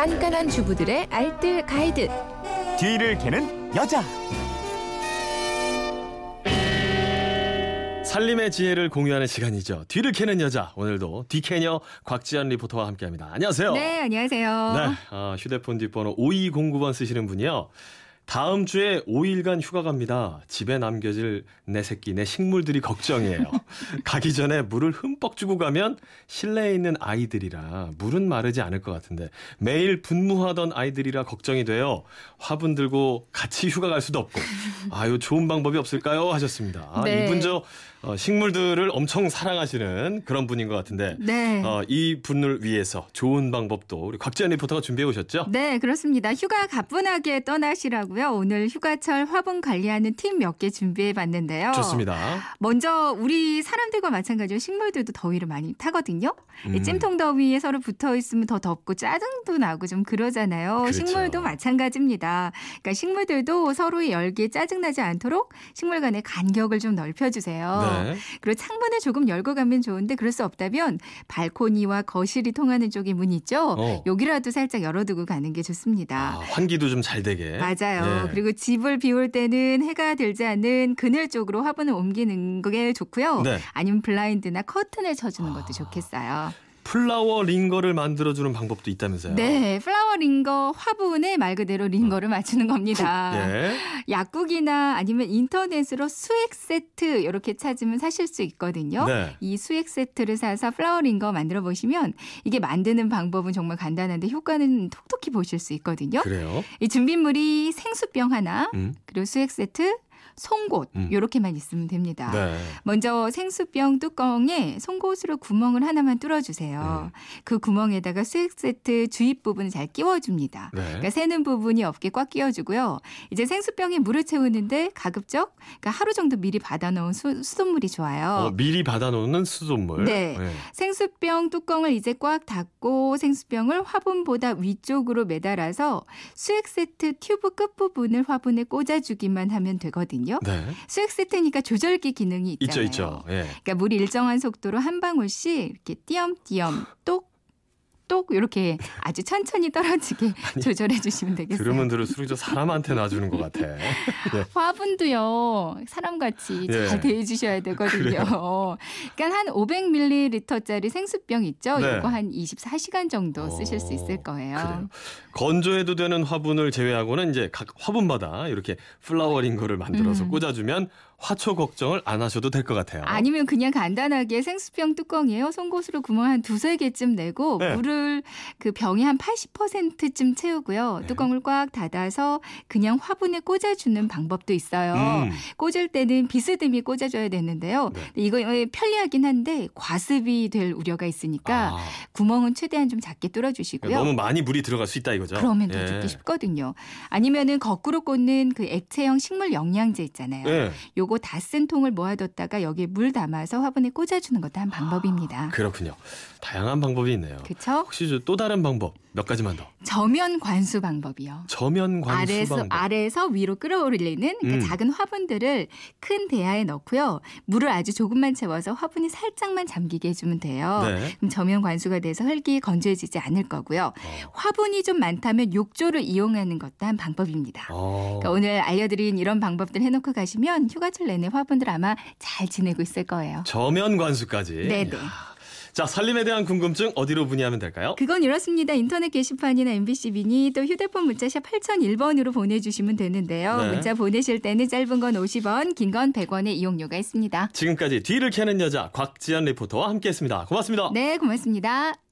깐깐한 주부들의 알뜰 가이드. 뒤를 캐는 여자. 살림의 지혜를 공유하는 시간이죠. 뒤를 캐는 여자. 오늘도 뒤캐녀 곽지연 리포터와 함께합니다. 안녕하세요. 네, 안녕하세요. 네, 어, 휴대폰 뒷번호 5209번 쓰시는 분이요. 다음 주에 5일간 휴가 갑니다. 집에 남겨질 내 새끼, 내 식물들이 걱정이에요. 가기 전에 물을 흠뻑 주고 가면 실내에 있는 아이들이라 물은 마르지 않을 것 같은데 매일 분무하던 아이들이라 걱정이 돼요. 화분 들고 같이 휴가 갈 수도 없고. 아유, 좋은 방법이 없을까요? 하셨습니다. 아, 네. 이분 저 어, 식물들을 엄청 사랑하시는 그런 분인 것 같은데 네. 어, 이 분을 위해서 좋은 방법도 우리 곽지연 리포터가 준비해 오셨죠? 네, 그렇습니다. 휴가 가뿐하게 떠나시라고요. 오늘 휴가철 화분 관리하는 팀 몇 개 준비해 봤는데요. 좋습니다. 먼저 우리 사람들과 마찬가지로 식물들도 더위를 많이 타거든요. 이 음. 찜통 더위에 서로 붙어 있으면 더 덥고 짜증도 나고 좀 그러잖아요. 그렇죠. 식물도 마찬가지입니다. 그러니까 식물들도 서로의 열기에 짜증나지 않도록 식물 간의 간격을 좀 넓혀주세요. 네. 그리고 창문을 조금 열고 가면 좋은데 그럴 수 없다면 발코니와 거실이 통하는 쪽에 문 있죠. 어. 여기라도 살짝 열어두고 가는 게 아, 좋습니다. 환기도 좀 잘 되게. 맞아요. 네. 그리고 집을 비울 때는 해가 들지 않는 그늘 쪽으로 화분을 옮기는 게 좋고요. 네. 아니면 블라인드나 커튼을 쳐주는 것도 아. 좋겠어요. flower 링거를 만들어주는 방법도 있다면서요? 네, flower 링거 화분에 말 그대로 링거를 맞추는 겁니다. 예. 약국이나 아니면 인터넷으로 수액 세트 이렇게 찾으면 사실 수 있거든요. 네. 이 수액 세트를 사서 flower 링거 만들어 보시면 이게 만드는 방법은 정말 간단한데 효과는 톡톡히 보실 수 있거든요. 그래요? 이 준비물이 생수병 하나, 음. 그리고 수액 세트, 송곳 음. 요렇게만 있으면 됩니다. 네. 먼저 생수병 뚜껑에 송곳으로 구멍을 하나만 뚫어주세요. 음. 그 구멍에다가 수액 세트 주입 부분을 잘 끼워줍니다. 네. 그러니까 새는 부분이 없게 꽉 끼워주고요. 이제 생수병에 물을 채우는데 가급적 그러니까 하루 정도 미리 받아놓은 수, 수돗물이 좋아요. 어, 미리 받아놓는 수돗물. 네. 생수병 뚜껑을 이제 꽉 닫고 생수병을 화분보다 위쪽으로 매달아서 수액 세트 튜브 끝 부분을 화분에 꽂아주기만 하면 되거든요. 네. 수액 세트니까 조절기 기능이 있죠, 있잖아요. 있죠. 예. 그러니까 물이 일정한 속도로 한 방울씩 이렇게 띄엄띄엄 똑 똑 이렇게 아주 천천히 떨어지게 조절해 주시면 되겠어요. 들으면 들을수록 저 사람한테 놔주는 것 같아. 예. 화분도요 사람같이 예. 잘 대해주셔야 되거든요. 그러니까 한 500ml짜리 생수병 있죠. 네. 이거 한 24시간 정도 쓰실 수 있을 어, 거예요. 그래요. 건조해도 되는 화분을 제외하고는 이제 각 화분마다 이렇게 플라워 링거를 만들어서 음. 꽂아주면 화초 걱정을 안 하셔도 될 것 같아요. 아니면 그냥 간단하게 생수병 뚜껑이에요. 송곳으로 구멍 한 두세 개쯤 내고 네. 물을 그 병에 한 80%쯤 채우고요. 네. 뚜껑을 꽉 닫아서 그냥 화분에 꽂아주는 방법도 있어요. 음. 꽂을 때는 비스듬히 꽂아줘야 되는데요. 네. 이거 편리하긴 한데 과습이 될 우려가 있으니까 아, 구멍은 최대한 좀 작게 뚫어주시고요. 너무 많이 물이 들어갈 수 있다 이거죠. 그러면 더 예. 죽기 쉽거든요. 아니면은 거꾸로 꽂는 그 액체형 식물 영양제 있잖아요. 예. 요거 다 쓴 통을 모아뒀다가 여기에 물 담아서 화분에 꽂아주는 것도 한 방법입니다. 그렇군요. 다양한 방법이 있네요. 그렇죠? 혹시 저또 다른 방법 몇 가지만 더. 저면 관수 방법이요. 저면 관수 아래서 방법. 아래에서 위로 끌어올리는 그 음. 작은 화분들을 큰 대야에 넣고요. 물을 아주 조금만 채워서 화분이 살짝만 잠기게 해주면 돼요. 네. 그럼 저면 관수가 돼서 흙이 건조해지지 않을 거고요. 어. 화분이 좀 많다면 욕조를 이용하는 것도 한 방법입니다. 어. 그러니까 오늘 알려드린 이런 방법들 해놓고 가시면 휴가철 내내 화분들 아마 잘 지내고 있을 거예요. 저면 관수까지. 네네. 자, 살림에 대한 궁금증 어디로 문의하면 될까요? 그건 이렇습니다. 인터넷 게시판이나 MBC 미니 또 휴대폰 문자샵 8001번으로 보내주시면 되는데요. 네. 문자 보내실 때는 짧은 건 50원, 긴 건 100원의 이용료가 있습니다. 지금까지 뒤를 캐는 여자 곽지연 리포터와 함께했습니다. 고맙습니다. 네, 고맙습니다.